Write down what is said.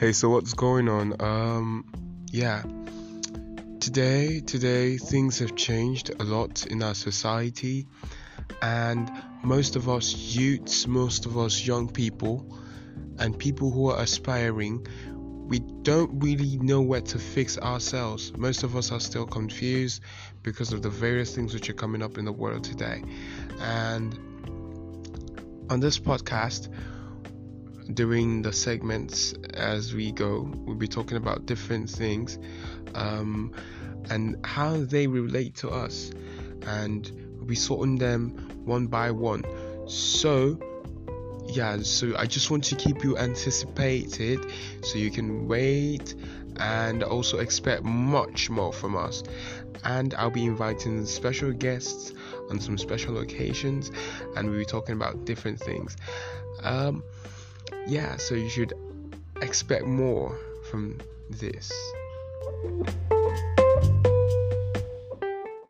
Hey, so what's going on? Um, yeah. Today, today things have changed a lot in our society, and most of us youths, most of us young people, and people who are aspiring, we don't really know where to fix ourselves. Most of us are still confused because of the various things which are coming up in the world today. And on this podcast, during the segments as we go, we'll be talking about different things um, and how they relate to us, and we'll be sorting them one by one. So, yeah, so I just want to keep you anticipated so you can wait and also expect much more from us. And I'll be inviting special guests on some special occasions, and we'll be talking about different things. Um, yeah, so you should expect more from this.